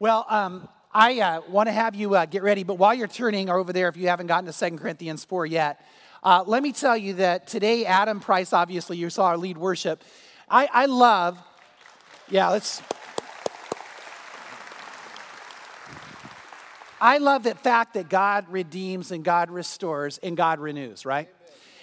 Well, um, I uh, want to have you uh, get ready, but while you're turning over there, if you haven't gotten to 2 Corinthians 4 yet, uh, let me tell you that today, Adam Price, obviously, you saw our lead worship. I, I love, yeah, let's. I love the fact that God redeems and God restores and God renews, right?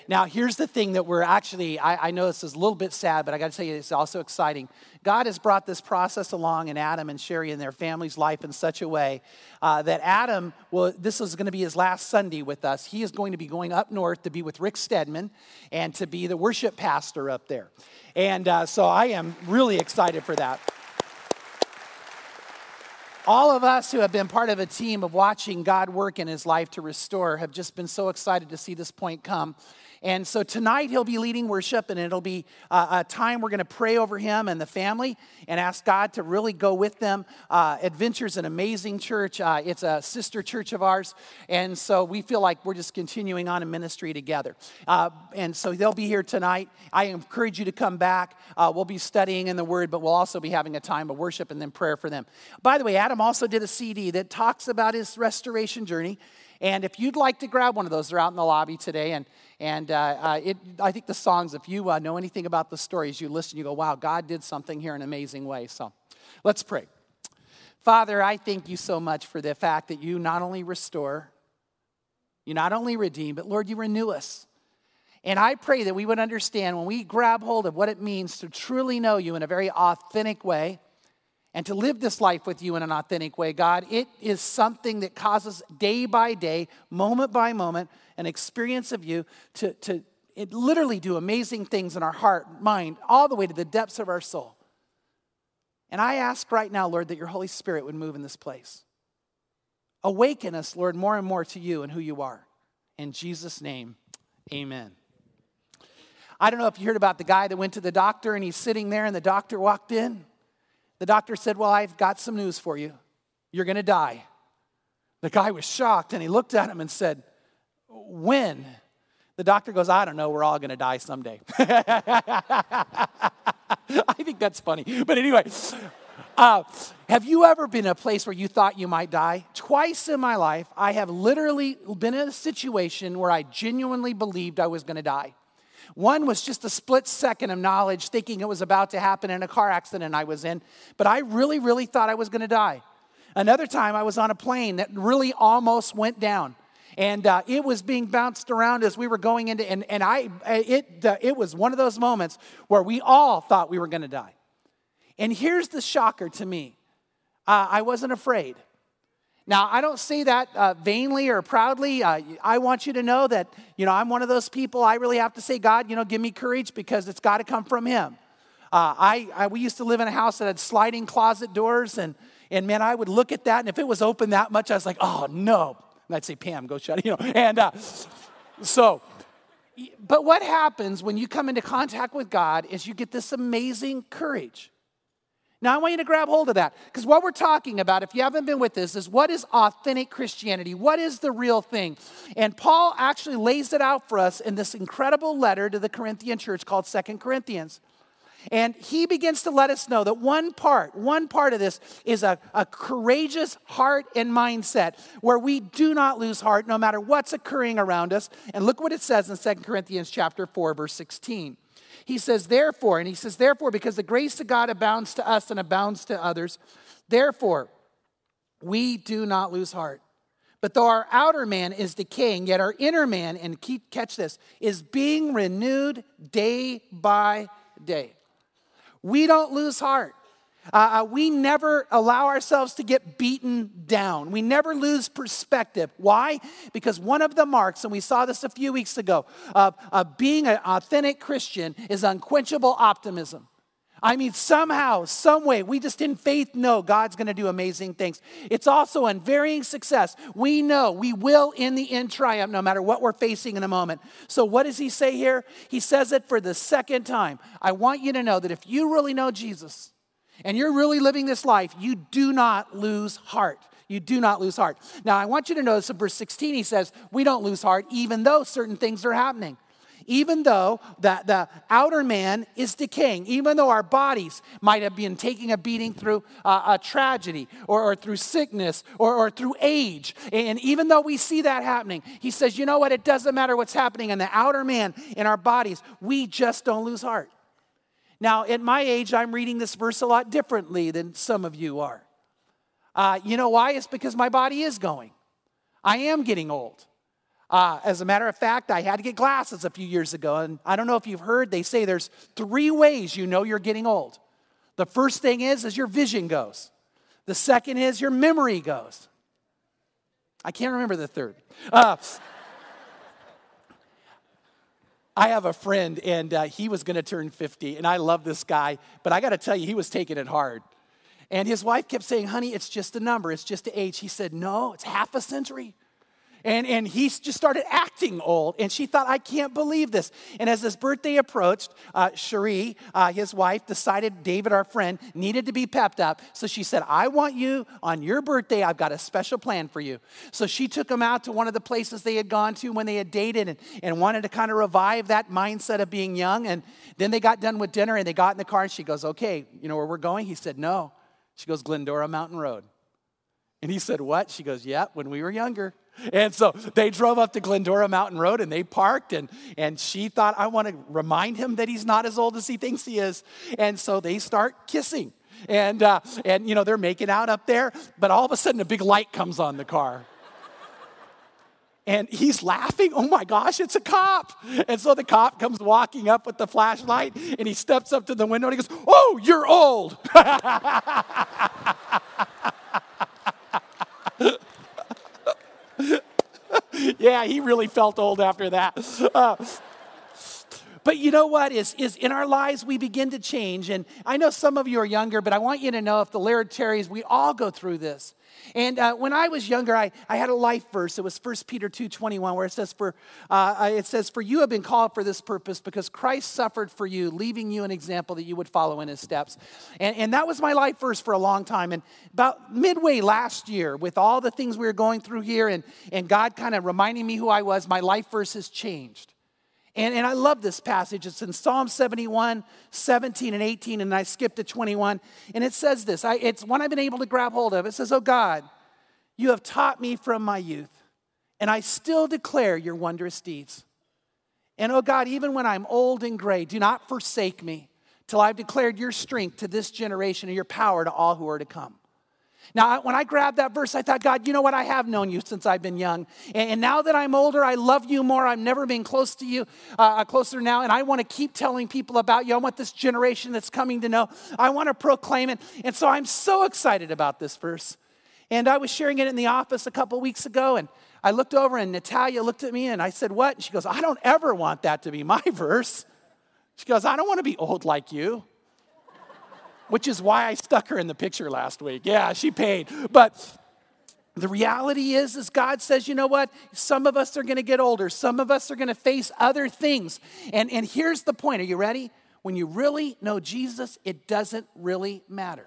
Now, here's the thing that we're actually, I, I know this is a little bit sad, but I got to tell you, it's also exciting. God has brought this process along in Adam and Sherry and their family's life in such a way uh, that Adam, well, this is going to be his last Sunday with us. He is going to be going up north to be with Rick Stedman and to be the worship pastor up there. And uh, so I am really excited for that all of us who have been part of a team of watching God work in his life to restore have just been so excited to see this point come. And so tonight he'll be leading worship, and it'll be a time we're going to pray over him and the family and ask God to really go with them. Uh, Adventure's an amazing church, uh, it's a sister church of ours. And so we feel like we're just continuing on in ministry together. Uh, and so they'll be here tonight. I encourage you to come back. Uh, we'll be studying in the Word, but we'll also be having a time of worship and then prayer for them. By the way, Adam also did a CD that talks about his restoration journey. And if you'd like to grab one of those, they're out in the lobby today. And, and uh, uh, it, I think the songs, if you uh, know anything about the stories, you listen, you go, wow, God did something here in an amazing way. So let's pray. Father, I thank you so much for the fact that you not only restore, you not only redeem, but Lord, you renew us. And I pray that we would understand when we grab hold of what it means to truly know you in a very authentic way, and to live this life with you in an authentic way, God, it is something that causes day by day, moment by moment, an experience of you to, to it literally do amazing things in our heart, mind, all the way to the depths of our soul. And I ask right now, Lord, that your Holy Spirit would move in this place. Awaken us, Lord, more and more to you and who you are. In Jesus' name, amen. I don't know if you heard about the guy that went to the doctor and he's sitting there and the doctor walked in. The doctor said, Well, I've got some news for you. You're going to die. The guy was shocked and he looked at him and said, When? The doctor goes, I don't know, we're all going to die someday. I think that's funny. But anyway, uh, have you ever been in a place where you thought you might die? Twice in my life, I have literally been in a situation where I genuinely believed I was going to die. One was just a split second of knowledge, thinking it was about to happen in a car accident I was in, but I really, really thought I was going to die. Another time, I was on a plane that really almost went down. And uh, it was being bounced around as we were going into, and, and I, it, uh, it was one of those moments where we all thought we were going to die. And here's the shocker to me uh, I wasn't afraid. Now, I don't say that uh, vainly or proudly. Uh, I want you to know that, you know, I'm one of those people. I really have to say, God, you know, give me courage because it's got to come from Him. Uh, I, I, we used to live in a house that had sliding closet doors, and, and man, I would look at that, and if it was open that much, I was like, oh, no. And I'd say, Pam, go shut it, you know. And uh, so, but what happens when you come into contact with God is you get this amazing courage. Now, I want you to grab hold of that because what we're talking about, if you haven't been with this, is what is authentic Christianity? What is the real thing? And Paul actually lays it out for us in this incredible letter to the Corinthian church called Second Corinthians. And he begins to let us know that one part, one part of this is a, a courageous heart and mindset where we do not lose heart no matter what's occurring around us. And look what it says in Second Corinthians chapter 4, verse 16. He says, therefore, and he says, therefore, because the grace of God abounds to us and abounds to others, therefore, we do not lose heart. But though our outer man is decaying, yet our inner man, and keep, catch this, is being renewed day by day. We don't lose heart. Uh, uh, we never allow ourselves to get beaten down. We never lose perspective. Why? Because one of the marks, and we saw this a few weeks ago, of, of being an authentic Christian is unquenchable optimism. I mean, somehow, some way, we just in faith know God's going to do amazing things. It's also unvarying success. We know we will in the end triumph no matter what we're facing in a moment. So, what does he say here? He says it for the second time. I want you to know that if you really know Jesus, and you're really living this life, you do not lose heart. You do not lose heart. Now, I want you to notice in verse 16, he says, We don't lose heart even though certain things are happening. even though the, the outer man is decaying, even though our bodies might have been taking a beating through uh, a tragedy or, or through sickness or, or through age, and even though we see that happening, he says, you know what? It doesn't matter what's happening in the outer man, in our bodies, we just don't lose heart. Now, at my age, I'm reading this verse a lot differently than some of you are. Uh, you know why? It's because my body is going. I am getting old. Uh, as a matter of fact, I had to get glasses a few years ago, and I don't know if you've heard, they say there's three ways you know you're getting old. The first thing is, is your vision goes. The second is your memory goes. I can't remember the third. Uh, I have a friend, and uh, he was going to turn 50, and I love this guy, but I got to tell you, he was taking it hard. And his wife kept saying, Honey, it's just a number, it's just an age. He said, No, it's half a century. And, and he just started acting old. And she thought, I can't believe this. And as his birthday approached, uh, Cherie, uh, his wife, decided David, our friend, needed to be pepped up. So she said, I want you on your birthday. I've got a special plan for you. So she took him out to one of the places they had gone to when they had dated and, and wanted to kind of revive that mindset of being young. And then they got done with dinner and they got in the car and she goes, Okay, you know where we're going? He said, No. She goes, Glendora Mountain Road. And he said, What? She goes, Yeah, when we were younger. And so they drove up to Glendora Mountain Road and they parked, and, and she thought, I want to remind him that he's not as old as he thinks he is. And so they start kissing. And, uh, and you know, they're making out up there, but all of a sudden a big light comes on the car. And he's laughing. Oh my gosh, it's a cop. And so the cop comes walking up with the flashlight and he steps up to the window and he goes, Oh, you're old. yeah, he really felt old after that. Uh, but you know what is, is in our lives we begin to change and i know some of you are younger but i want you to know if the laird we all go through this and uh, when I was younger, I, I had a life verse. It was 1 Peter 2.21 where it says, for, uh, it says, For you have been called for this purpose because Christ suffered for you, leaving you an example that you would follow in his steps. And, and that was my life verse for a long time. And about midway last year, with all the things we were going through here and, and God kind of reminding me who I was, my life verse has changed. And, and I love this passage. It's in Psalm 71, 17, and 18, and I skipped to 21. And it says this I, it's one I've been able to grab hold of. It says, Oh God, you have taught me from my youth, and I still declare your wondrous deeds. And oh God, even when I'm old and gray, do not forsake me till I've declared your strength to this generation and your power to all who are to come. Now, when I grabbed that verse, I thought, God, you know what? I have known you since I've been young. And, now that I'm older, I love you more. I've never been close to you, uh, closer now. And I want to keep telling people about you. I want this generation that's coming to know. I want to proclaim it. And so I'm so excited about this verse. And I was sharing it in the office a couple weeks ago. And I looked over, and Natalia looked at me, and I said, What? And she goes, I don't ever want that to be my verse. She goes, I don't want to be old like you which is why I stuck her in the picture last week. Yeah, she paid. But the reality is is God says, you know what? Some of us are going to get older. Some of us are going to face other things. And and here's the point. Are you ready? When you really know Jesus, it doesn't really matter.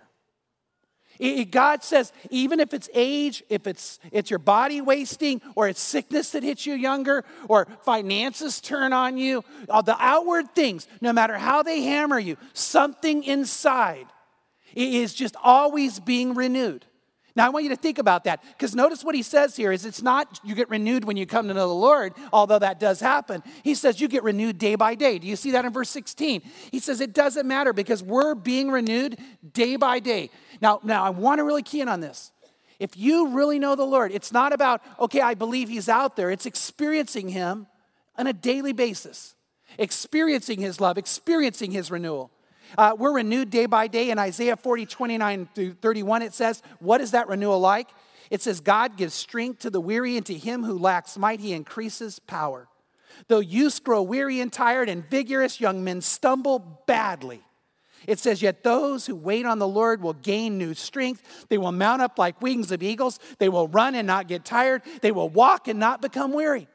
God says, even if it's age, if it's, it's your body wasting, or it's sickness that hits you younger, or finances turn on you, all the outward things, no matter how they hammer you, something inside is just always being renewed. Now, I want you to think about that because notice what he says here is it's not you get renewed when you come to know the Lord, although that does happen. He says you get renewed day by day. Do you see that in verse 16? He says it doesn't matter because we're being renewed day by day. Now, now I want to really key in on this. If you really know the Lord, it's not about, okay, I believe he's out there. It's experiencing him on a daily basis, experiencing his love, experiencing his renewal. Uh, we're renewed day by day. In Isaiah 40, 29 through 31, it says, What is that renewal like? It says, God gives strength to the weary, and to him who lacks might, he increases power. Though youths grow weary and tired, and vigorous young men stumble badly. It says, Yet those who wait on the Lord will gain new strength. They will mount up like wings of eagles. They will run and not get tired. They will walk and not become weary.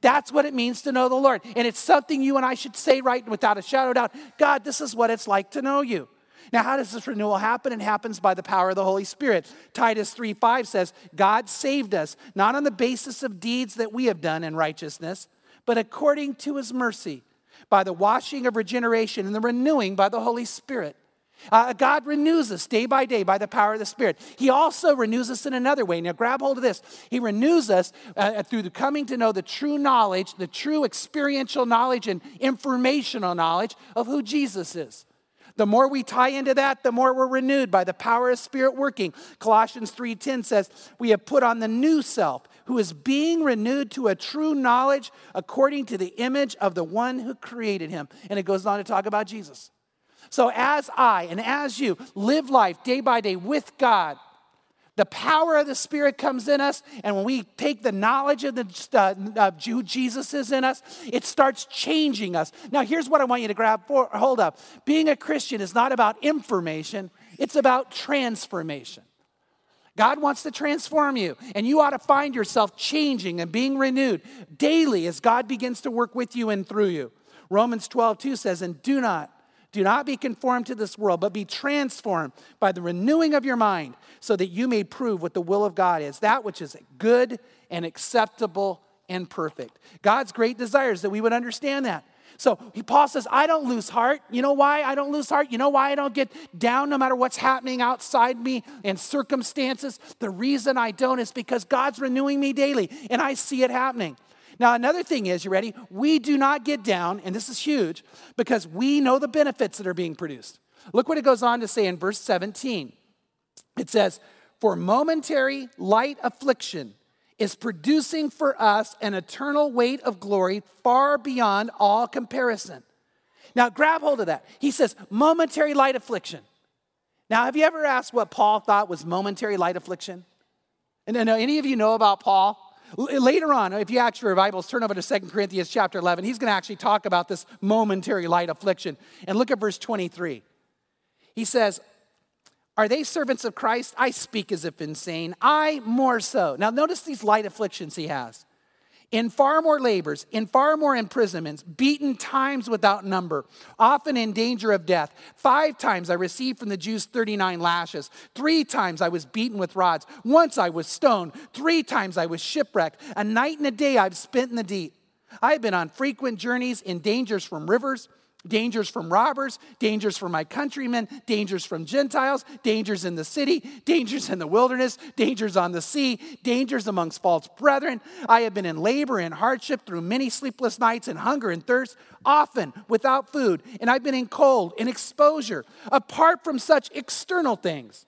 That's what it means to know the Lord. And it's something you and I should say right without a shadow of doubt God, this is what it's like to know you. Now, how does this renewal happen? It happens by the power of the Holy Spirit. Titus 3 5 says, God saved us, not on the basis of deeds that we have done in righteousness, but according to his mercy, by the washing of regeneration and the renewing by the Holy Spirit. Uh, God renews us day by day by the power of the Spirit. He also renews us in another way. Now, grab hold of this. He renews us uh, through the coming to know the true knowledge, the true experiential knowledge and informational knowledge of who Jesus is. The more we tie into that, the more we're renewed by the power of Spirit working. Colossians 3:10 says, "We have put on the new self, who is being renewed to a true knowledge according to the image of the one who created him." And it goes on to talk about Jesus. So as I and as you live life day by day with God, the power of the Spirit comes in us, and when we take the knowledge of, the, uh, of who Jesus is in us, it starts changing us. Now, here's what I want you to grab for, hold up. Being a Christian is not about information, it's about transformation. God wants to transform you, and you ought to find yourself changing and being renewed daily as God begins to work with you and through you. Romans 12, 2 says, And do not do not be conformed to this world, but be transformed by the renewing of your mind, so that you may prove what the will of God is, that which is good and acceptable and perfect. God's great desire is that we would understand that. So Paul says, I don't lose heart. You know why I don't lose heart? You know why I don't get down no matter what's happening outside me and circumstances? The reason I don't is because God's renewing me daily and I see it happening. Now, another thing is, you ready? We do not get down, and this is huge, because we know the benefits that are being produced. Look what it goes on to say in verse 17. It says, For momentary light affliction is producing for us an eternal weight of glory far beyond all comparison. Now, grab hold of that. He says, momentary light affliction. Now, have you ever asked what Paul thought was momentary light affliction? And any of you know about Paul? Later on, if you actually your Bibles, turn over to 2 Corinthians chapter 11. He's going to actually talk about this momentary light affliction. And look at verse 23. He says, Are they servants of Christ? I speak as if insane. I more so. Now, notice these light afflictions he has in far more labors, in far more imprisonments, beaten times without number, often in danger of death. Five times I received from the Jews 39 lashes. Three times I was beaten with rods. Once I was stoned. Three times I was shipwrecked. A night and a day I've spent in the deep. I have been on frequent journeys in dangers from rivers dangers from robbers, dangers from my countrymen, dangers from Gentiles, dangers in the city, dangers in the wilderness, dangers on the sea, dangers amongst false brethren. I have been in labor and hardship through many sleepless nights and hunger and thirst, often without food, and I've been in cold and exposure. Apart from such external things,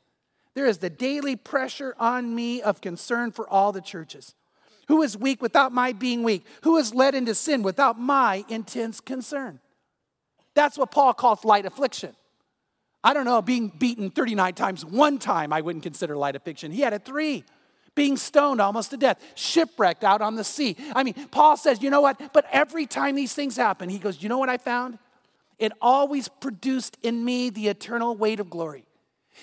there is the daily pressure on me of concern for all the churches. Who is weak without my being weak? Who is led into sin without my intense concern? That's what Paul calls light affliction. I don't know, being beaten 39 times one time, I wouldn't consider light affliction. He had it three. Being stoned almost to death, shipwrecked out on the sea. I mean, Paul says, you know what? But every time these things happen, he goes, you know what I found? It always produced in me the eternal weight of glory.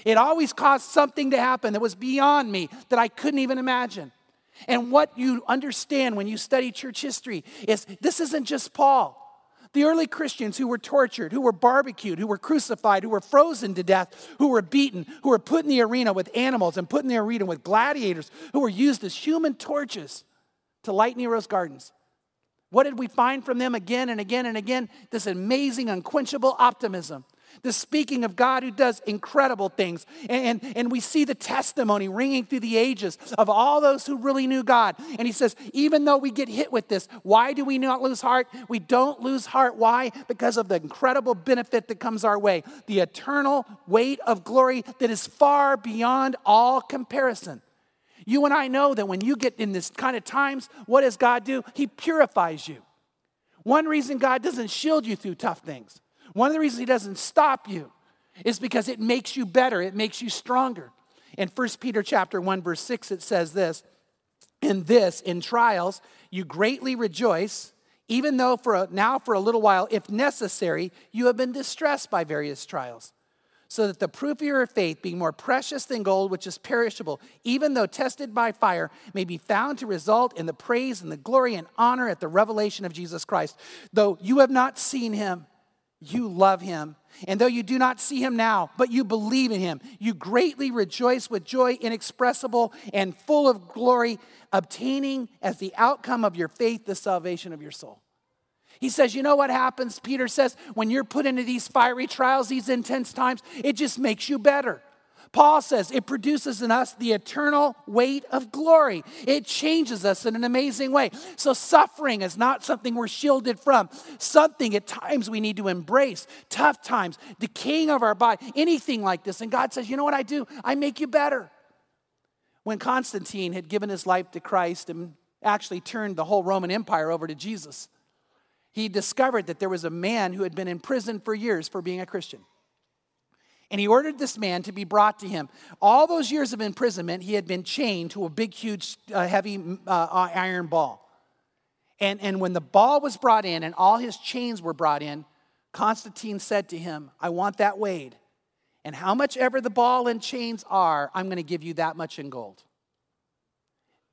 It always caused something to happen that was beyond me that I couldn't even imagine. And what you understand when you study church history is this isn't just Paul. The early Christians who were tortured, who were barbecued, who were crucified, who were frozen to death, who were beaten, who were put in the arena with animals and put in the arena with gladiators, who were used as human torches to light Nero's gardens. What did we find from them again and again and again? This amazing, unquenchable optimism the speaking of God who does incredible things. And, and, and, we see the testimony ringing through the ages of all those who really knew God. And he says, even though we get hit with this, why do we not lose heart? We don't lose heart. Why? Because of the incredible benefit that comes our way, the eternal weight of glory that is far beyond all comparison. You and I know that when you get in this kind of times, what does God do? He purifies you. One reason God doesn't shield you through tough things one of the reasons he doesn't stop you is because it makes you better, it makes you stronger. In 1 Peter chapter 1 verse 6 it says this, in this in trials you greatly rejoice even though for a, now for a little while if necessary you have been distressed by various trials so that the proof of your faith being more precious than gold which is perishable even though tested by fire may be found to result in the praise and the glory and honor at the revelation of Jesus Christ though you have not seen him you love him. And though you do not see him now, but you believe in him, you greatly rejoice with joy inexpressible and full of glory, obtaining as the outcome of your faith the salvation of your soul. He says, You know what happens? Peter says, when you're put into these fiery trials, these intense times, it just makes you better. Paul says it produces in us the eternal weight of glory. It changes us in an amazing way. So, suffering is not something we're shielded from, something at times we need to embrace. Tough times, decaying of our body, anything like this. And God says, You know what I do? I make you better. When Constantine had given his life to Christ and actually turned the whole Roman Empire over to Jesus, he discovered that there was a man who had been in prison for years for being a Christian. And he ordered this man to be brought to him. All those years of imprisonment, he had been chained to a big, huge, uh, heavy uh, iron ball. And, and when the ball was brought in and all his chains were brought in, Constantine said to him, I want that weighed. And how much ever the ball and chains are, I'm going to give you that much in gold.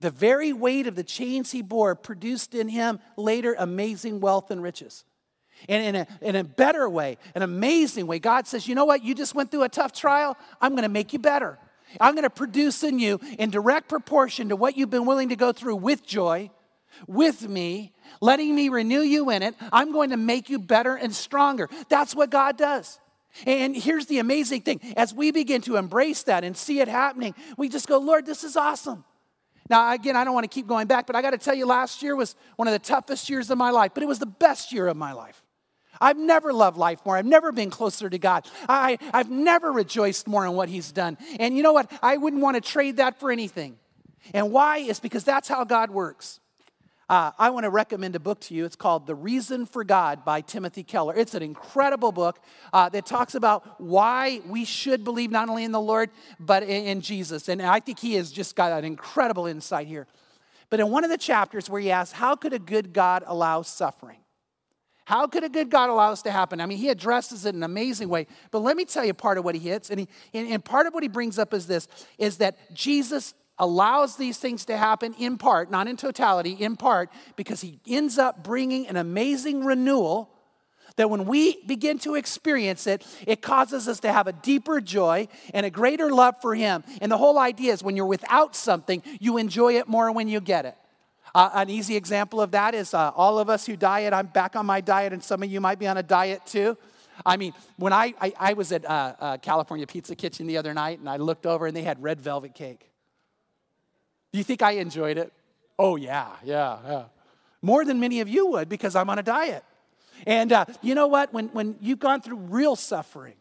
The very weight of the chains he bore produced in him later amazing wealth and riches. And in a, in a better way, an amazing way, God says, you know what? You just went through a tough trial. I'm going to make you better. I'm going to produce in you, in direct proportion to what you've been willing to go through with joy, with me, letting me renew you in it. I'm going to make you better and stronger. That's what God does. And here's the amazing thing as we begin to embrace that and see it happening, we just go, Lord, this is awesome. Now, again, I don't want to keep going back, but I got to tell you, last year was one of the toughest years of my life, but it was the best year of my life. I've never loved life more. I've never been closer to God. I, I've never rejoiced more in what He's done. And you know what? I wouldn't want to trade that for anything. And why? Is because that's how God works. Uh, I want to recommend a book to you. It's called The Reason for God by Timothy Keller. It's an incredible book uh, that talks about why we should believe not only in the Lord, but in, in Jesus. And I think he has just got an incredible insight here. But in one of the chapters where he asks, How could a good God allow suffering? How could a good God allow this to happen? I mean, he addresses it in an amazing way. But let me tell you part of what he hits. And, he, and part of what he brings up is this is that Jesus allows these things to happen in part, not in totality, in part, because he ends up bringing an amazing renewal that when we begin to experience it, it causes us to have a deeper joy and a greater love for him. And the whole idea is when you're without something, you enjoy it more when you get it. Uh, an easy example of that is uh, all of us who diet, I'm back on my diet, and some of you might be on a diet too. I mean, when I, I, I was at uh, uh, California Pizza Kitchen the other night and I looked over and they had red velvet cake. Do you think I enjoyed it? Oh, yeah, yeah, yeah. More than many of you would because I'm on a diet. And uh, you know what? When, when you've gone through real suffering,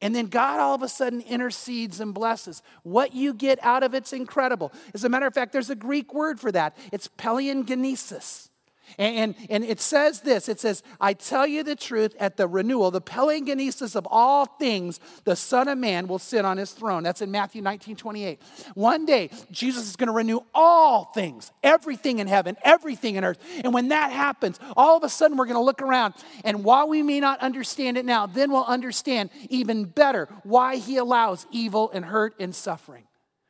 and then God all of a sudden intercedes and blesses. What you get out of it's incredible. As a matter of fact, there's a Greek word for that. It's palingenesis. And, and it says this it says, I tell you the truth, at the renewal, the palingenesis of all things, the Son of Man will sit on his throne. That's in Matthew 19 28. One day, Jesus is going to renew all things, everything in heaven, everything in earth. And when that happens, all of a sudden we're going to look around. And while we may not understand it now, then we'll understand even better why he allows evil and hurt and suffering.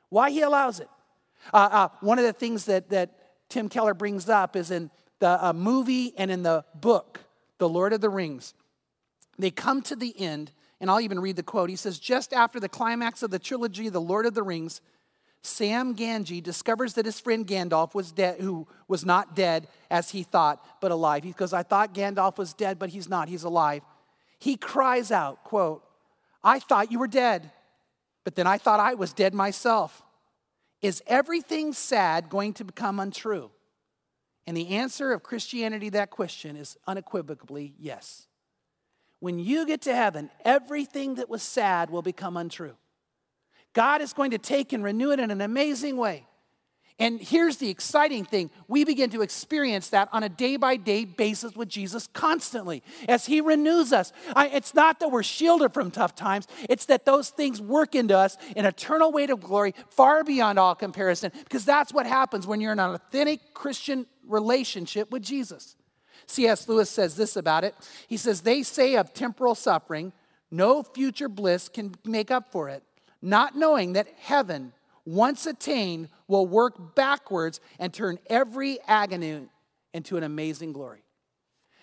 Why he allows it. Uh, uh, one of the things that, that Tim Keller brings up is in the uh, movie and in the book, The Lord of the Rings, they come to the end, and I'll even read the quote. He says, Just after the climax of the trilogy, The Lord of the Rings, Sam Gamgee discovers that his friend Gandalf was dead, who was not dead as he thought, but alive. He goes, I thought Gandalf was dead, but he's not, he's alive. He cries out, quote, I thought you were dead, but then I thought I was dead myself. Is everything sad going to become untrue? And the answer of Christianity that question is unequivocally yes. When you get to heaven, everything that was sad will become untrue. God is going to take and renew it in an amazing way. And here's the exciting thing we begin to experience that on a day by day basis with Jesus constantly as He renews us. I, it's not that we're shielded from tough times, it's that those things work into us in eternal weight of glory far beyond all comparison, because that's what happens when you're in an authentic Christian relationship with Jesus. C.S. Lewis says this about it. He says, They say of temporal suffering, no future bliss can make up for it, not knowing that heaven, once attained, will work backwards and turn every agony into an amazing glory.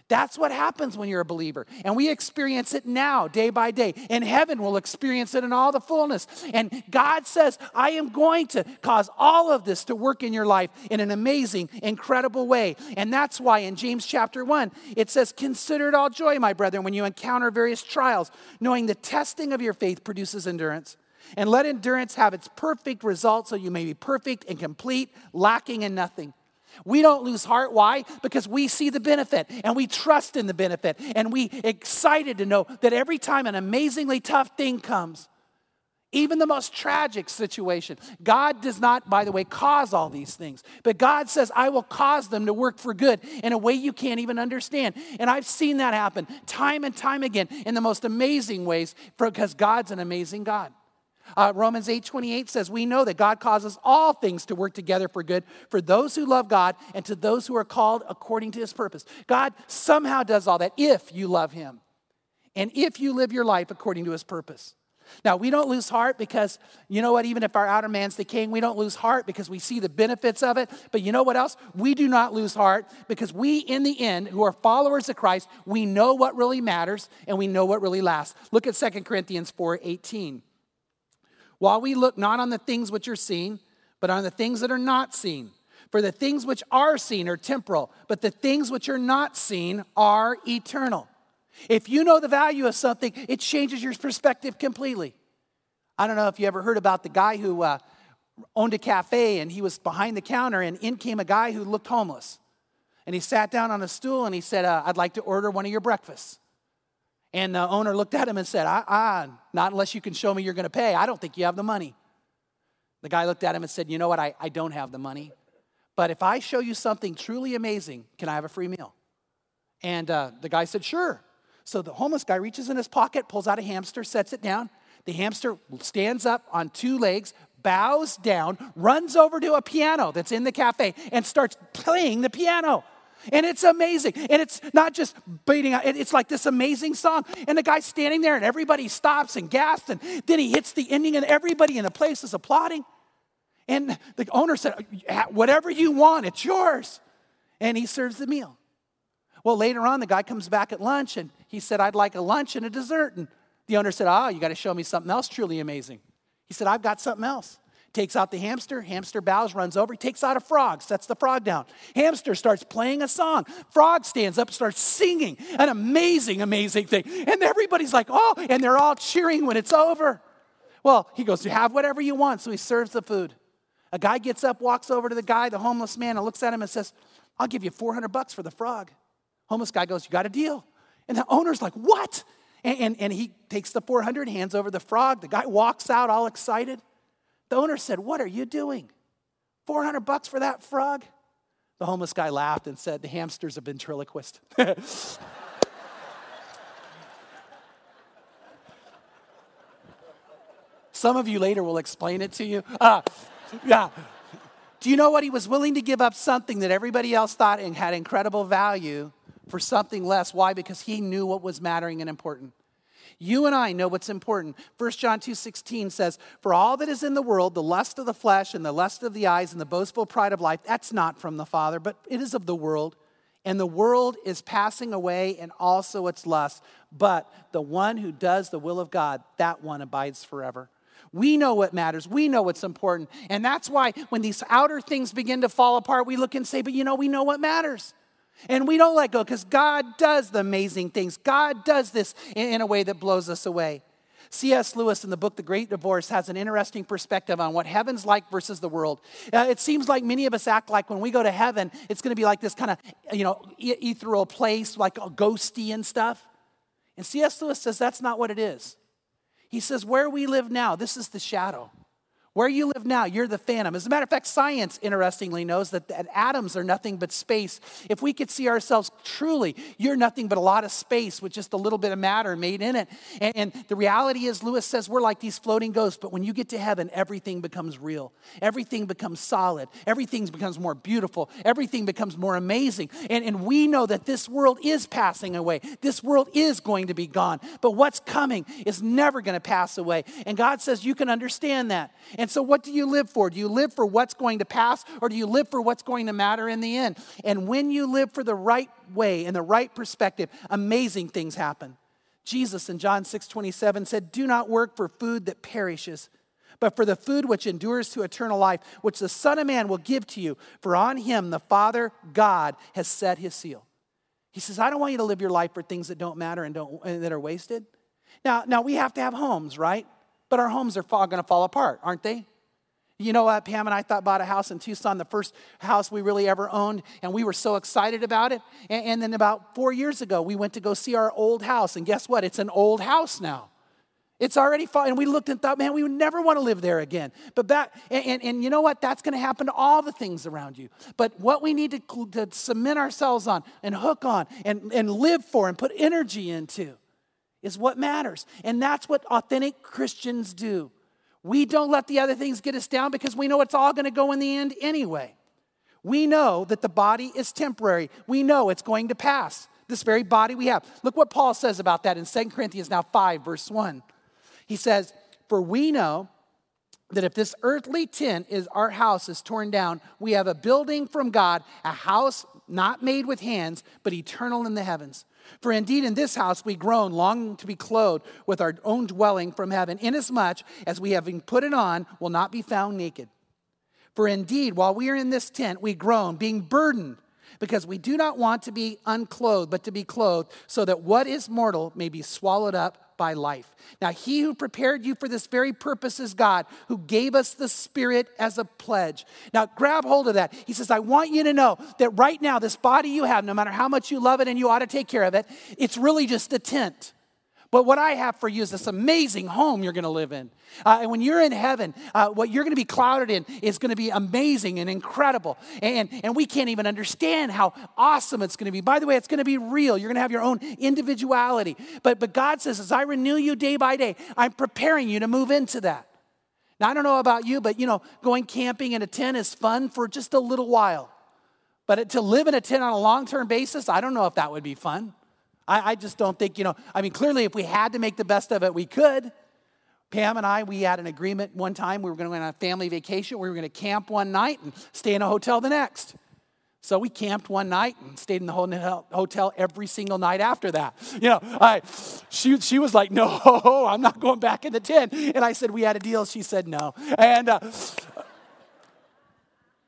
That's what happens when you're a believer. And we experience it now, day by day. And heaven we'll experience it in all the fullness. And God says, I am going to cause all of this to work in your life in an amazing, incredible way. And that's why in James chapter 1, it says, Consider it all joy, my brethren, when you encounter various trials, knowing the testing of your faith produces endurance. And let endurance have its perfect result so you may be perfect and complete, lacking in nothing. We don't lose heart. Why? Because we see the benefit and we trust in the benefit and we excited to know that every time an amazingly tough thing comes, even the most tragic situation, God does not, by the way, cause all these things. But God says, I will cause them to work for good in a way you can't even understand. And I've seen that happen time and time again in the most amazing ways because God's an amazing God. Uh, Romans 8 28 says, We know that God causes all things to work together for good for those who love God and to those who are called according to his purpose. God somehow does all that if you love him and if you live your life according to his purpose. Now, we don't lose heart because, you know what, even if our outer man's decaying, we don't lose heart because we see the benefits of it. But you know what else? We do not lose heart because we, in the end, who are followers of Christ, we know what really matters and we know what really lasts. Look at 2 Corinthians 4 18. While we look not on the things which are seen, but on the things that are not seen. For the things which are seen are temporal, but the things which are not seen are eternal. If you know the value of something, it changes your perspective completely. I don't know if you ever heard about the guy who uh, owned a cafe and he was behind the counter, and in came a guy who looked homeless. And he sat down on a stool and he said, uh, I'd like to order one of your breakfasts. And the owner looked at him and said, ah, not unless you can show me you're going to pay. I don't think you have the money. The guy looked at him and said, You know what? I, I don't have the money. But if I show you something truly amazing, can I have a free meal? And uh, the guy said, Sure. So the homeless guy reaches in his pocket, pulls out a hamster, sets it down. The hamster stands up on two legs, bows down, runs over to a piano that's in the cafe, and starts playing the piano. And it's amazing. And it's not just beating out, it's like this amazing song. And the guy's standing there, and everybody stops and gasps. And then he hits the ending, and everybody in the place is applauding. And the owner said, Whatever you want, it's yours. And he serves the meal. Well, later on, the guy comes back at lunch and he said, I'd like a lunch and a dessert. And the owner said, Oh, you got to show me something else truly amazing. He said, I've got something else takes out the hamster. Hamster bows, runs over. He takes out a frog, sets the frog down. Hamster starts playing a song. Frog stands up, starts singing. An amazing, amazing thing. And everybody's like, oh, and they're all cheering when it's over. Well, he goes, You have whatever you want. So he serves the food. A guy gets up, walks over to the guy, the homeless man, and looks at him and says, I'll give you 400 bucks for the frog. Homeless guy goes, You got a deal. And the owner's like, What? And, and, and he takes the 400, hands over the frog. The guy walks out all excited. The owner said, What are you doing? 400 bucks for that frog? The homeless guy laughed and said, The hamster's a ventriloquist. Some of you later will explain it to you. Uh, yeah. Do you know what? He was willing to give up something that everybody else thought and had incredible value for something less. Why? Because he knew what was mattering and important. You and I know what's important. 1 John 2:16 says, "For all that is in the world, the lust of the flesh and the lust of the eyes and the boastful pride of life, that's not from the Father, but it is of the world." And the world is passing away and also its lust, but the one who does the will of God, that one abides forever. We know what matters. We know what's important. And that's why when these outer things begin to fall apart, we look and say, but you know, we know what matters. And we don't let go because God does the amazing things. God does this in, in, a way that blows us away. C.S. Lewis in the book The Great Divorce has an interesting perspective on what heaven's like versus the world. Uh, it seems like many of us act like when we go to heaven, it's going to be like this kind of, you know, ethereal place, like ghosty and stuff. And C.S. Lewis says that's not what it is. He says, where we live now, this is the shadow. Where you live now, you're the phantom. As a matter of fact, science, interestingly, knows that, that, atoms are nothing but space. If we could see ourselves truly, you're nothing but a lot of space with just a little bit of matter made in it. And, and the reality is, Lewis says, we're like these floating ghosts, but when you get to heaven, everything becomes real. Everything becomes solid. Everything becomes more beautiful. Everything becomes more amazing. And, and we know that this world is passing away. This world is going to be gone. But what's coming is never going to pass away. And God says, you can understand that. And And so, what do you live for? Do you live for what's going to pass, or do you live for what's going to matter in the end? And when you live for the right way and the right perspective, amazing things happen. Jesus in John 6 27 said, Do not work for food that perishes, but for the food which endures to eternal life, which the Son of Man will give to you. For on him the Father God has set his seal. He says, I don't want you to live your life for things that don't matter and, don't, and that are wasted. Now, now, we have to have homes, right? But our homes are going to fall apart, aren't they? You know what? Pam and I thought bought a house in Tucson, the first house we really ever owned, and we were so excited about it. And, and then about four years ago, we went to go see our old house, and guess what? It's an old house now. It's already fallen. And we looked and thought, man, we would never want to live there again. But back, and, and, and you know what? That's going to happen to all the things around you. But what we need to, to cement ourselves on and hook on and, and live for and put energy into is what matters. And that's what authentic Christians do. We don't let the other things get us down because we know it's all going to go in the end anyway. We know that the body is temporary, we know it's going to pass. This very body we have. Look what Paul says about that in 2 Corinthians now 5, verse 1. He says, For we know that if this earthly tent is our house is torn down, we have a building from God, a house not made with hands, but eternal in the heavens. For indeed, in this house we groan, longing to be clothed with our own dwelling from heaven, inasmuch as we, having put it on, will not be found naked. For indeed, while we are in this tent, we groan, being burdened, because we do not want to be unclothed, but to be clothed, so that what is mortal may be swallowed up by life. Now, he who prepared you for this very purpose is God, who gave us the Spirit as a pledge. Now, grab hold of that. He says, I want you to know that right now, this body you have, no matter how much you love it and you ought to take care of it, it's really just a tent. But what I have for you is this amazing home you're going to live in. Uh, and when you're in heaven, uh, what you're going to be clouded in is going to be amazing and incredible. And, and we can't even understand how awesome it's going to be. By the way, it's going to be real. You're going to have your own individuality. But, but God says, as I renew you day by day, I'm preparing you to move into that. Now, I don't know about you, but you know, going camping in a tent is fun for just a little while. But to live in a tent on a long term basis, I don't know if that would be fun. I, I just don't think, you know, I mean, clearly, if we had to make the best of it, we could. Pam and I, we had an agreement one time. We were going to go on a family vacation. We were going to camp one night and stay in a hotel the next. So we camped one night and stayed in the hotel every single night after that. You know, I, she, she was like, no, I'm not going back in the tent. And I said, we had a deal. She said, no. And uh,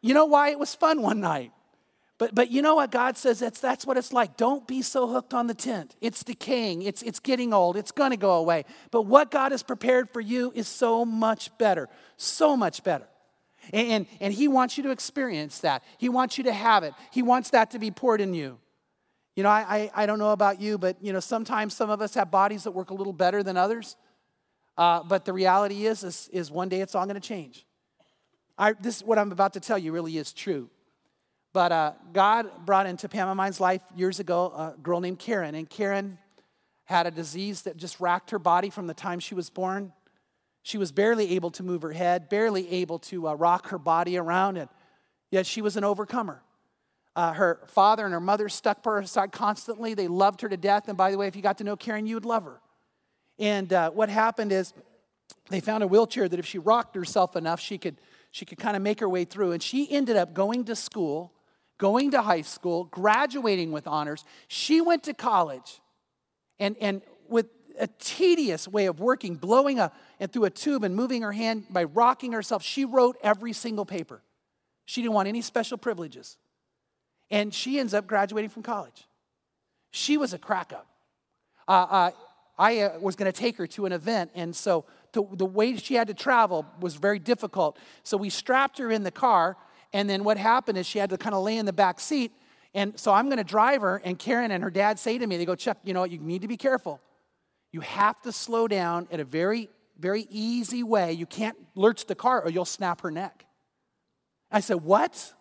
you know why it was fun one night? But, but you know what God says? That's, that's what it's like. Don't be so hooked on the tent. It's decaying, it's, it's getting old, it's going to go away. But what God has prepared for you is so much better, so much better. And, and, and He wants you to experience that. He wants you to have it. He wants that to be poured in you. You know, I, I, I don't know about you, but, you know, sometimes some of us have bodies that work a little better than others. Uh, but the reality is, is, is one day it's all going to change. I, this, what I'm about to tell you really is true. But uh, God brought into Pam and mine's life years ago a girl named Karen, and Karen had a disease that just racked her body from the time she was born. She was barely able to move her head, barely able to uh, rock her body around, and yet she was an overcomer. Uh, her father and her mother stuck by her side constantly. They loved her to death. And by the way, if you got to know Karen, you would love her. And uh, what happened is they found a wheelchair that if she rocked herself enough, she could, she could kind of make her way through. And she ended up going to school going to high school, graduating with honors. She went to college and, and with a tedious way of working, blowing a, and through a tube and moving her hand by rocking herself, she wrote every single paper. She didn't want any special privileges. And she ends up graduating from college. She was a crack up. Uh, uh, I uh, was going to take her to an event, and so the, the way she had to travel was very difficult. So we strapped her in the car and then what happened is she had to kind of lay in the back seat. And so I'm going to drive her, and Karen and her dad say to me, they go, Chuck, you know what? You need to be careful. You have to slow down at a very, very easy way. You can't lurch the car or you'll snap her neck. I said, What?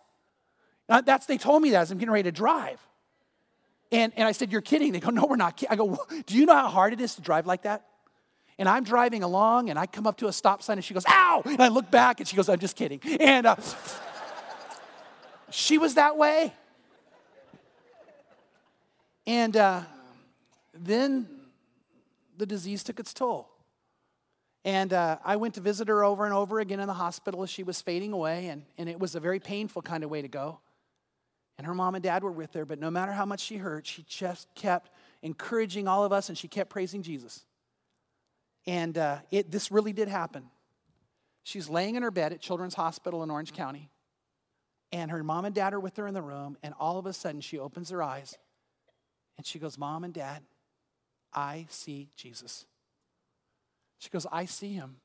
Now, that's they told me that as I'm getting ready to drive. And, and I said, You're kidding. They go, No, we're not kidding. I go, Do you know how hard it is to drive like that? And I'm driving along and I come up to a stop sign and she goes, Ow! And I look back and she goes, I'm just kidding. And uh, she was that way. And uh, then the disease took its toll. And uh, I went to visit her over and over again in the hospital as she was fading away, and, and it was a very painful kind of way to go. And her mom and dad were with her, but no matter how much she hurt, she just kept encouraging all of us and she kept praising Jesus. And uh, it, this really did happen. She's laying in her bed at Children's Hospital in Orange County, and her mom and dad are with her in the room, and all of a sudden she opens her eyes and she goes, Mom and Dad, I see Jesus. She goes, I see him.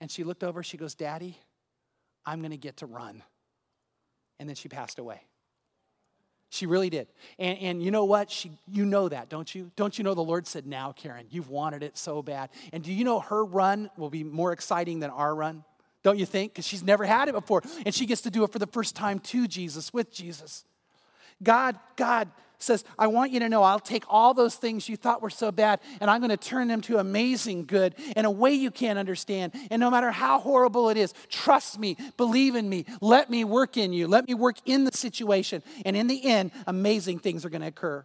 And she looked over, she goes, Daddy, I'm to get to run. And then she passed away. She really did. And, and you know what? She, you know that, don't you? Don't you know the Lord said, Now, Karen, you've wanted it so bad. And do you know her run will be more exciting than our run? Don't you think? Because she's never had it before. And she gets to do it for the first time to Jesus, with Jesus. God, God says, I want you to know I'll take all those things you thought were so bad and I'm going to turn them to amazing good in a way you can't understand. And no matter how horrible it is, trust me, believe in me, let me work in you, let me work in the situation. And in the end, amazing things are going to occur.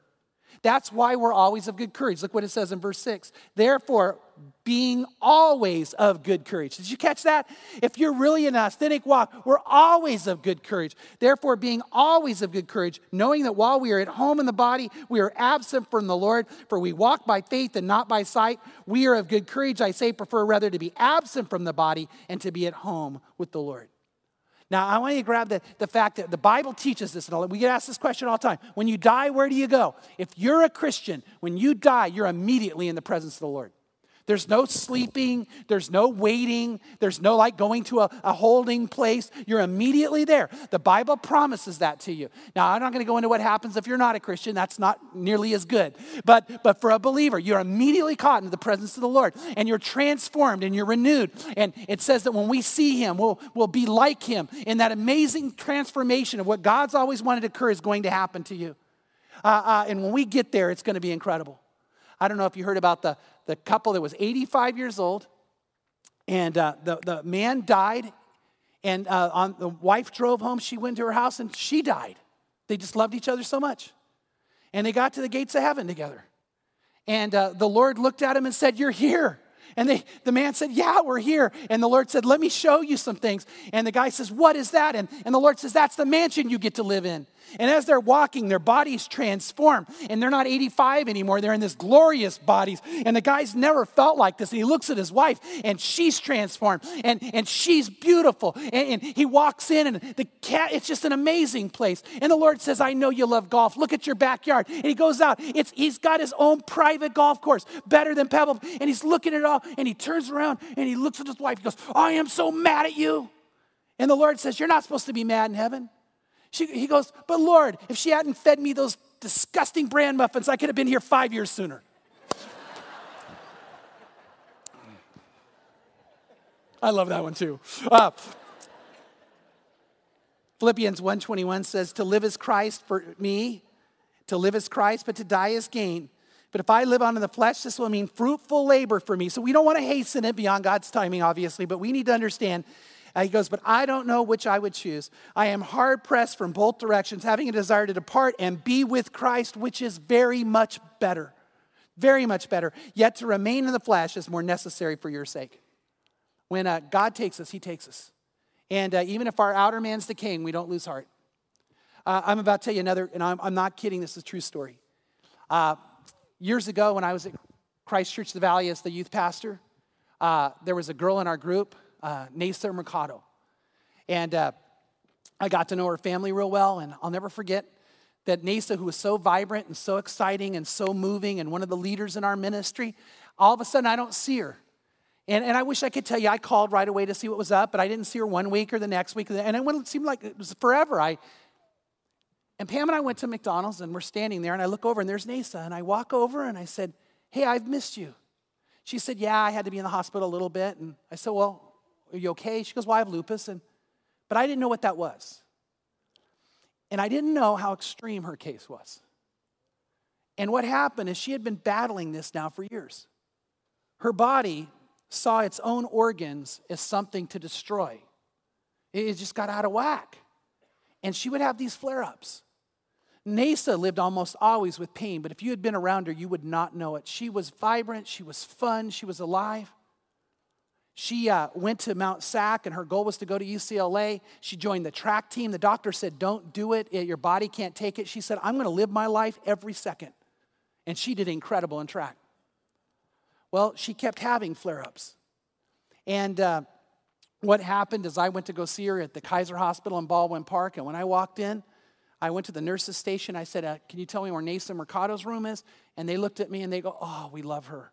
That's why we're always of good courage. Look what it says in verse 6. Therefore, being always of good courage. Did you catch that? If you're really in an authentic walk, we're always of good courage. Therefore, being always of good courage, knowing that while we are at home in the body, we are absent from the Lord, for we walk by faith and not by sight. We are of good courage, I say, prefer rather to be absent from the body and to be at home with the Lord. Now, I want you to grab the, the fact that the Bible teaches this, and we get asked this question all the time. When you die, where do you go? If you're a Christian, when you die, you're immediately in the presence of the Lord. There's no sleeping, there's no waiting, there's no like going to a, a, holding place. You're immediately there. The Bible promises that to you. Now, I'm not going to go into what happens if you're not a Christian, that's not nearly as good. But, but for a believer, you're immediately caught into the presence of the Lord and you're transformed and you're renewed. And it says that when we see Him, we'll, we'll be like Him. And that amazing transformation of what God's always wanted to occur is going to happen to you. Uh, uh, and when we get there, it's going to be incredible. I don't know if you heard about the, the couple that was 85 years old, and uh, the, the man died, and uh, on, the wife drove home. She went to her house, and she died. They just loved each other so much. And they got to the gates of heaven together. And uh, the Lord looked at him and said, You're here. And they, the man said, Yeah, we're here. And the Lord said, Let me show you some things. And the guy says, What is that? And, and the Lord says, That's the mansion you get to live in. And as they're walking, their bodies transform. And they're not 85 anymore. They're in this glorious bodies. And the guy's never felt like this. And he looks at his wife, and she's transformed. And, and she's beautiful. And, and he walks in, and the cat, it's just an amazing place. And the Lord says, I know you love golf. Look at your backyard. And he goes out. It's, he's got his own private golf course, better than Pebble. And he's looking at it all. And he turns around and he looks at his wife. He goes, I am so mad at you. And the Lord says, You're not supposed to be mad in heaven. She, he goes, But Lord, if she hadn't fed me those disgusting bran muffins, I could have been here five years sooner. I love that one too. Uh, Philippians 1:21 says to live is Christ for me, to live is Christ, but to die is gain. But if I live on in the flesh, this will mean fruitful labor for me. So we don't want to hasten it beyond God's timing, obviously, but we need to understand uh, he goes, But I don't know which I would choose. I am hard pressed from both directions, having a desire to depart and be with Christ, which is very much better. Very much better. Yet to remain in the flesh is more necessary for your sake. When uh, God takes us, He takes us. And uh, even if our outer man's decaying, we don't lose heart. Uh, I'm about to tell you another, and I'm, I'm, not kidding, this is a true story. Years ago, when I was at Christ Church the Valley as the youth pastor, uh, there was a girl in our group uh, Nasa Mercado. And uh, I got to know her family real well, and I'll never forget that Nasa, who was so vibrant and so exciting and so moving and one of the leaders in our ministry, all of a sudden I don't see her. And, and I wish I could tell you, I called right away to see what was up, but I didn't see her one week or the next week. And it seemed like it was forever. I, and Pam and I went to McDonald's and we're standing there, and I look over and there's Nasa. And I walk over and I said, Hey, I've missed you. She said, Yeah, I had to be in the hospital a little bit. And I said, Well, are you okay? She goes, Well, I have lupus. And, but I didn't know what that was. And I didn't know how extreme her case was. And what happened is she had been battling this now for years. Her body saw its own organs as something to destroy, it just got out of whack. And she would have these flare ups. Nasa lived almost always with pain, but if you had been around her, you would not know it. She was vibrant, she was fun, she was alive. She uh, went to Mount SAC, and her goal was to go to UCLA. She joined the track team. The doctor said, Don't do it. Your body can't take it. She said, I'm going to live my life every second. And she did incredible in track. Well, she kept having flare ups. And uh, what happened is I went to go see her at the Kaiser Hospital in Baldwin Park. And when I walked in, I went to the nurse's station. I said, uh, Can you tell me where Nasa Mercado's room is? And they looked at me and they go, Oh, we love her.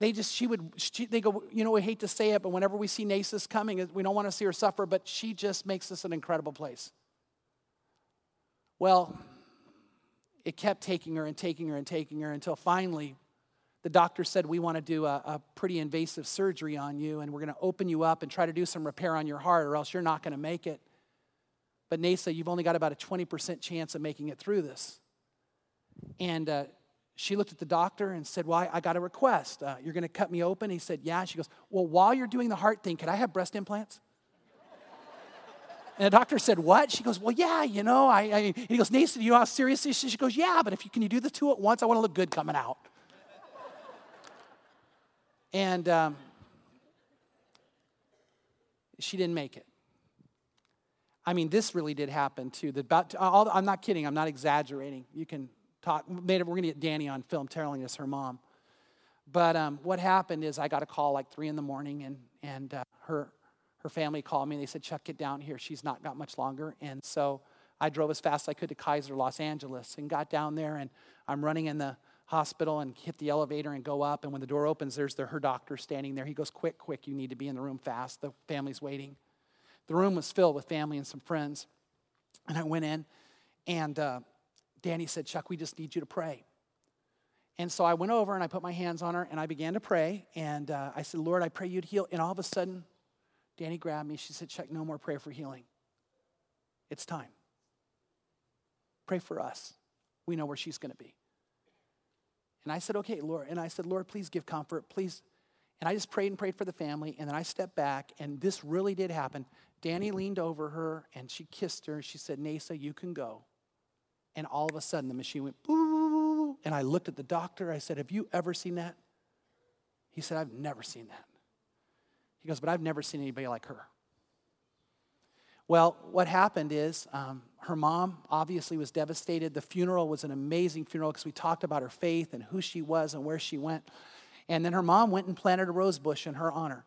They just, she would, she, they go, you know, we hate to say it, but whenever we see Nasus coming, we don't want to see her suffer, but she just makes this an incredible place. Well, it kept taking her and taking her and taking her until finally the doctor said, We want to do a, a pretty invasive surgery on you, and we're going to open you up and try to do some repair on your heart, or else you're not going to make it. But Nasa, you've only got about a 20% chance of making it through this. And uh, she looked at the doctor and said, Well, I, got a request. Uh, you're going to cut me open? He said, Yeah. She goes, Well, while you're doing the heart thing, could I have breast implants? And the doctor said, What? She goes, Well, yeah, you know. I, I he goes, Nathan, you know how serious this is? She goes, Yeah, but if you can you do the two at once? I want to look good coming out. and um, she didn't make it. I mean, this really did happen too. The, all, I'm not kidding, I'm not exaggerating. You can talk. We're going to get Danny on film telling us her mom. But um, what happened is I got a call like three in the morning, and and uh, her her family called me. and They said, "Chuck, get down here. She's not got much longer." And so I drove as fast as I could to Kaiser, Los Angeles, and got down there. And I'm running in the hospital and hit the elevator and go up. And when the door opens, there's the, her doctor standing there. He goes, "Quick, quick! You need to be in the room fast. The family's waiting." The room was filled with family and some friends, and I went in, and uh, Danny said, Chuck, we just need you to pray. And so I went over and I put my hands on her and I began to pray. And uh, I said, Lord, I pray you'd heal. And all of a sudden, Danny grabbed me. She said, Chuck, no more prayer for healing. It's time. Pray for us. We know where she's going to be. And I said, okay, Lord. And I said, Lord, please give comfort. Please. And I just prayed and prayed for the family. And then I stepped back, and this really did happen. Danny leaned over her and she kissed her. And she said, Nasa, you can go. And all of a sudden, the machine went boo. And I looked at the doctor. I said, Have you ever seen that? He said, I've never seen that. He goes, But I've never seen anybody like her. Well, what happened is um, her mom obviously was devastated. The funeral was an amazing funeral because we talked about her faith and who she was and where she went. And then her mom went and planted a rose bush in her honor.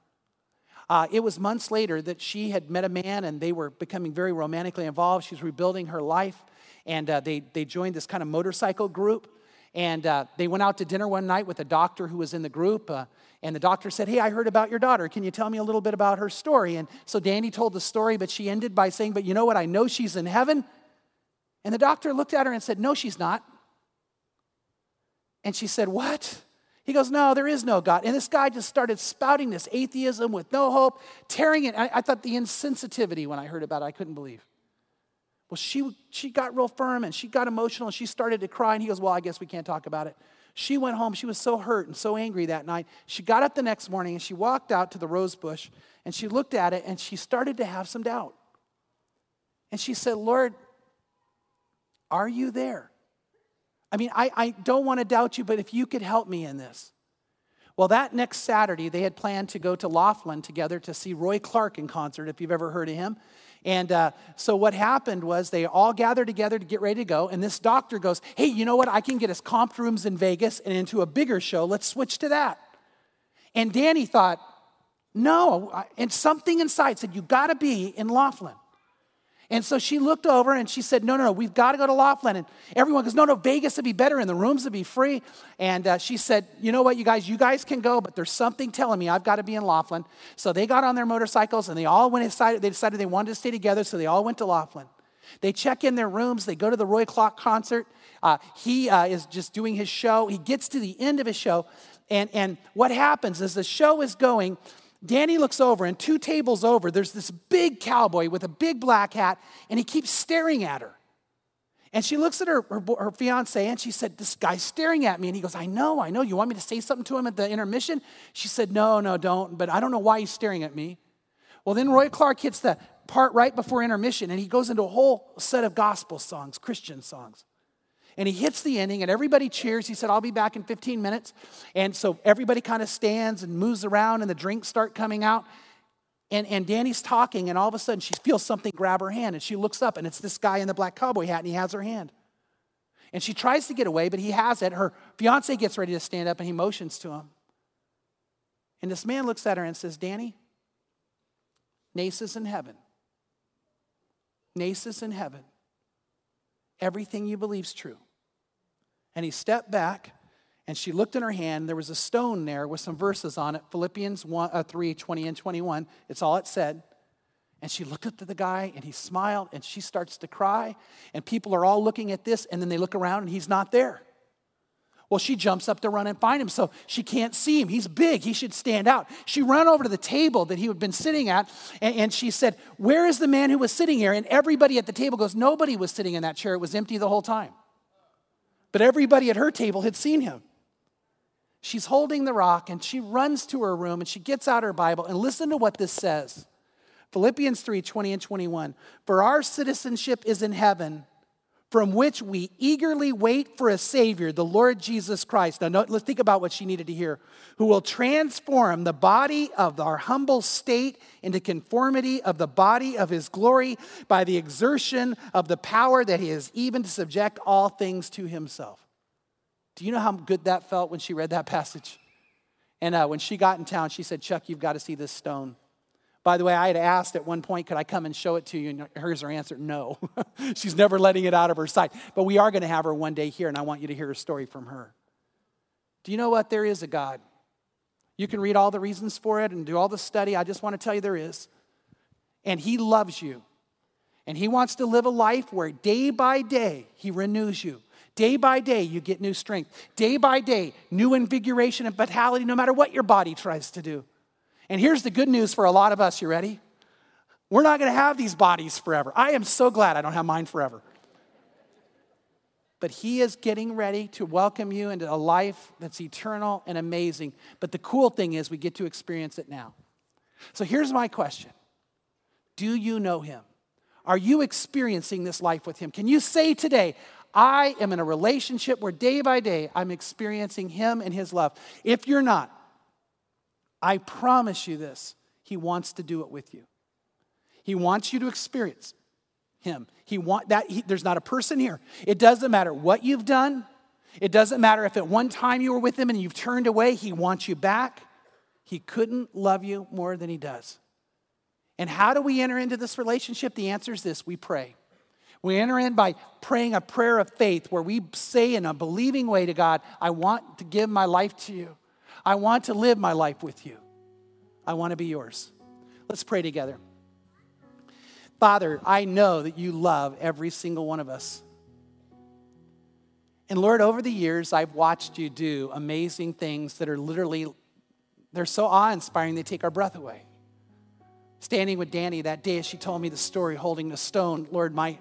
Uh, it was months later that she had met a man and they were becoming very romantically involved. She was rebuilding her life and uh, they, they joined this kind of motorcycle group. And uh, they went out to dinner one night with a doctor who was in the group. Uh, and the doctor said, Hey, I heard about your daughter. Can you tell me a little bit about her story? And so Danny told the story, but she ended by saying, But you know what? I know she's in heaven. And the doctor looked at her and said, No, she's not. And she said, What? He goes, No, there is no God. And this guy just started spouting this atheism with no hope, tearing it. I, I thought the insensitivity when I heard about it, I couldn't believe. Well, she, she got real firm and she got emotional and she started to cry. And he goes, Well, I guess we can't talk about it. She went home. She was so hurt and so angry that night. She got up the next morning and she walked out to the rose bush and she looked at it and she started to have some doubt. And she said, Lord, are you there? I mean, I, I don't want to doubt you, but if you could help me in this. Well, that next Saturday, they had planned to go to Laughlin together to see Roy Clark in concert, if you've ever heard of him. And uh, so what happened was they all gathered together to get ready to go. And this doctor goes, Hey, you know what? I can get us comp rooms in Vegas and into a bigger show. Let's switch to that. And Danny thought, No. And something inside said, You got to be in Laughlin. And so she looked over and she said, No, no, no, we've got to go to Laughlin. And everyone goes, No, no, Vegas would be better and the rooms would be free. And uh, she said, You know what, you guys, you guys can go, but there's something telling me I've got to be in Laughlin. So they got on their motorcycles and they all went inside. They decided they wanted to stay together, so they all went to Laughlin. They check in their rooms, they go to the Roy Clark concert. Uh, he uh, is just doing his show. He gets to the end of his show. And, and what happens is the show is going, Danny looks over, and two tables over, there's this big cowboy with a big black hat, and he keeps staring at her. And she looks at her, her, her, fiance and she said, This guy's staring at me. And he goes, I know, I know. You want me to say something to him at the intermission? She said, No, no, don't. But I don't know why he's staring at me. Well, then Roy Clark hits the part right before intermission and he goes into a whole set of gospel songs, Christian songs. And he hits the ending, and everybody cheers. He said, I'll be back in 15 minutes. And so everybody kind of stands and moves around, and the drinks start coming out. And, and Danny's talking, and all of a sudden she feels something grab her hand, and she looks up, and it's this guy in the black cowboy hat, and he has her hand. And she tries to get away, but he has it. Her fiance gets ready to stand up, and he motions to him. And this man looks at her and says, Danny, Nace is in heaven. Nace is in heaven. Everything you believe is true. And he stepped back and she looked in her hand. There was a stone there with some verses on it Philippians 1, uh, 3 20 and 21. It's all it said. And she looked up to the guy and he smiled and she starts to cry. And people are all looking at this and then they look around and he's not there. Well, she jumps up to run and find him, so she can't see him. He's big, he should stand out. She ran over to the table that he had been sitting at, and, and, she said, Where is the man who was sitting here? And everybody at the table goes, Nobody was sitting in that chair, it was empty the whole time. But everybody at her table had seen him. She's holding the rock, and she runs to her room, and she gets out her Bible, and listen to what this says Philippians 3 20 and 21. For our citizenship is in heaven from which we eagerly wait for a Savior, the Lord Jesus Christ. Now, let's think about what she needed to hear. Who will transform the body of our humble state into conformity of the body of His glory by the exertion of the power that He has even to subject all things to Himself. Do you know how good that felt when she read that passage? And uh, when she got in town, she said, Chuck, you've got to see this stone. By the way, I had asked at one point, could I come and show it to you? And here's her answer no. She's never letting it out of her sight. But we are going to have her one day here, and I want you to hear a story from her. Do you know what? There is a God. You can read all the reasons for it and do all the study. I just want to tell you there is. And He loves you. And He wants to live a life where day by day He renews you. Day by day, you get new strength. Day by day, new invigoration and vitality, no matter what your body tries to do. And here's the good news for a lot of us. You ready? We're not going to have these bodies forever. I am so glad I don't have mine forever. But He is getting ready to welcome you into a life that's eternal and amazing. But the cool thing is, we get to experience it now. So here's my question Do you know Him? Are you experiencing this life with Him? Can you say today, I am in a relationship where day by day I'm experiencing Him and His love? If you're not, I promise you this He wants to do it with you. He wants you to experience Him. He want that. He, there's not a person here. It doesn't matter what you've done. It doesn't matter if at one time you were with Him and you've turned away. He wants you back. He couldn't love you more than He does. And how do we enter into this relationship? The answer is this we pray. We enter in by praying a prayer of faith where we say in a believing way to God, I want to give my life to you. I want to live my life with you. I want to be yours. Let's pray together. Father, I know that you love every single one of us. And Lord, over the years, I've watched you do amazing things that are literally, they're so awe inspiring, they take our breath away. Standing with Danny that day, as she told me the story holding the stone, Lord, my,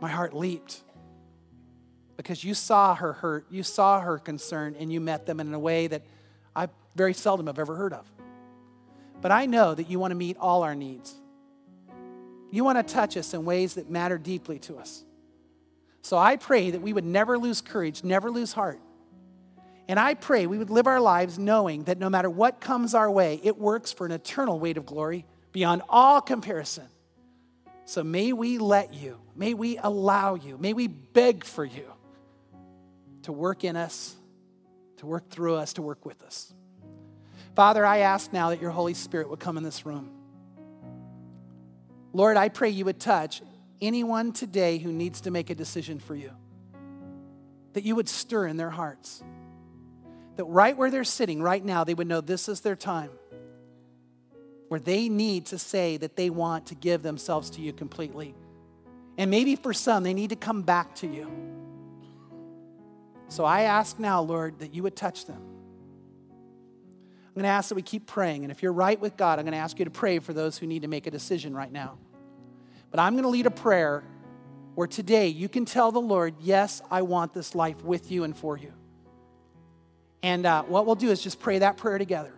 my heart leaped because you saw her hurt, you saw her concern, and you met them in a way that very seldom I've ever heard of. But I know that you want to meet all our needs. You want to touch us in ways that matter deeply to us. So I pray that we would never lose courage, never lose heart. And I pray we would live our lives knowing that no matter what comes our way, it works for an eternal weight of glory beyond all comparison. So may we let you, may we allow you, may we beg for you to work in us to work through us, to work with us. Father, I ask now that your Holy Spirit would come in this room. Lord, I pray you would touch anyone today who needs to make a decision for you, that you would stir in their hearts, that right where they're sitting right now, they would know this is their time, where they need to say that they want to give themselves to you completely. And maybe for some, they need to come back to you. So I ask now, Lord, that you would touch them. I'm going to ask that we keep praying. And if you're right with God, I'm going to ask you to pray for those who need to make a decision right now. But I'm going to lead a prayer where today you can tell the Lord, Yes, I want this life with you and for you. And uh, what we'll do is just pray that prayer together.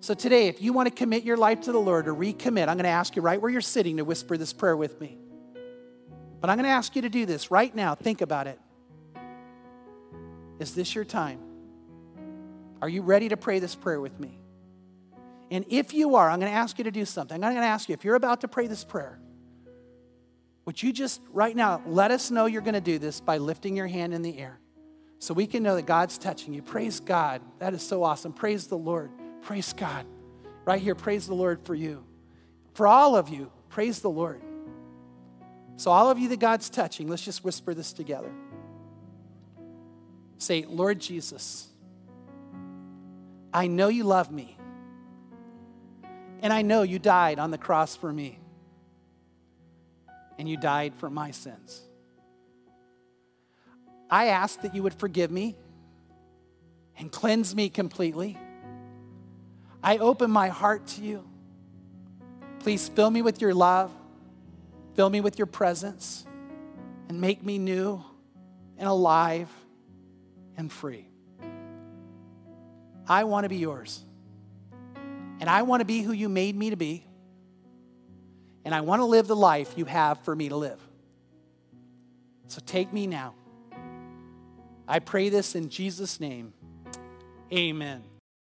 So today, if you want to commit your life to the Lord or recommit, I'm going to ask you right where you're sitting to whisper this prayer with me. But I'm going to ask you to do this right now. Think about it. Is this your time? Are you ready to pray this prayer with me? And if you are, I'm going to ask you to do something. I'm going to ask you, if you're about to pray this prayer, would you just right now let us know you're going to do this by lifting your hand in the air so we can know that God's touching you? Praise God. That is so awesome. Praise the Lord. Praise God. Right here, praise the Lord for you. For all of you, praise the Lord. So, all of you that God's touching, let's just whisper this together. Say, Lord Jesus, I know you love me, and I know you died on the cross for me, and you died for my sins. I ask that you would forgive me and cleanse me completely. I open my heart to you. Please fill me with your love, fill me with your presence, and make me new and alive and free. I want to be yours. And I want to be who you made me to be. And I want to live the life you have for me to live. So take me now. I pray this in Jesus' name. Amen.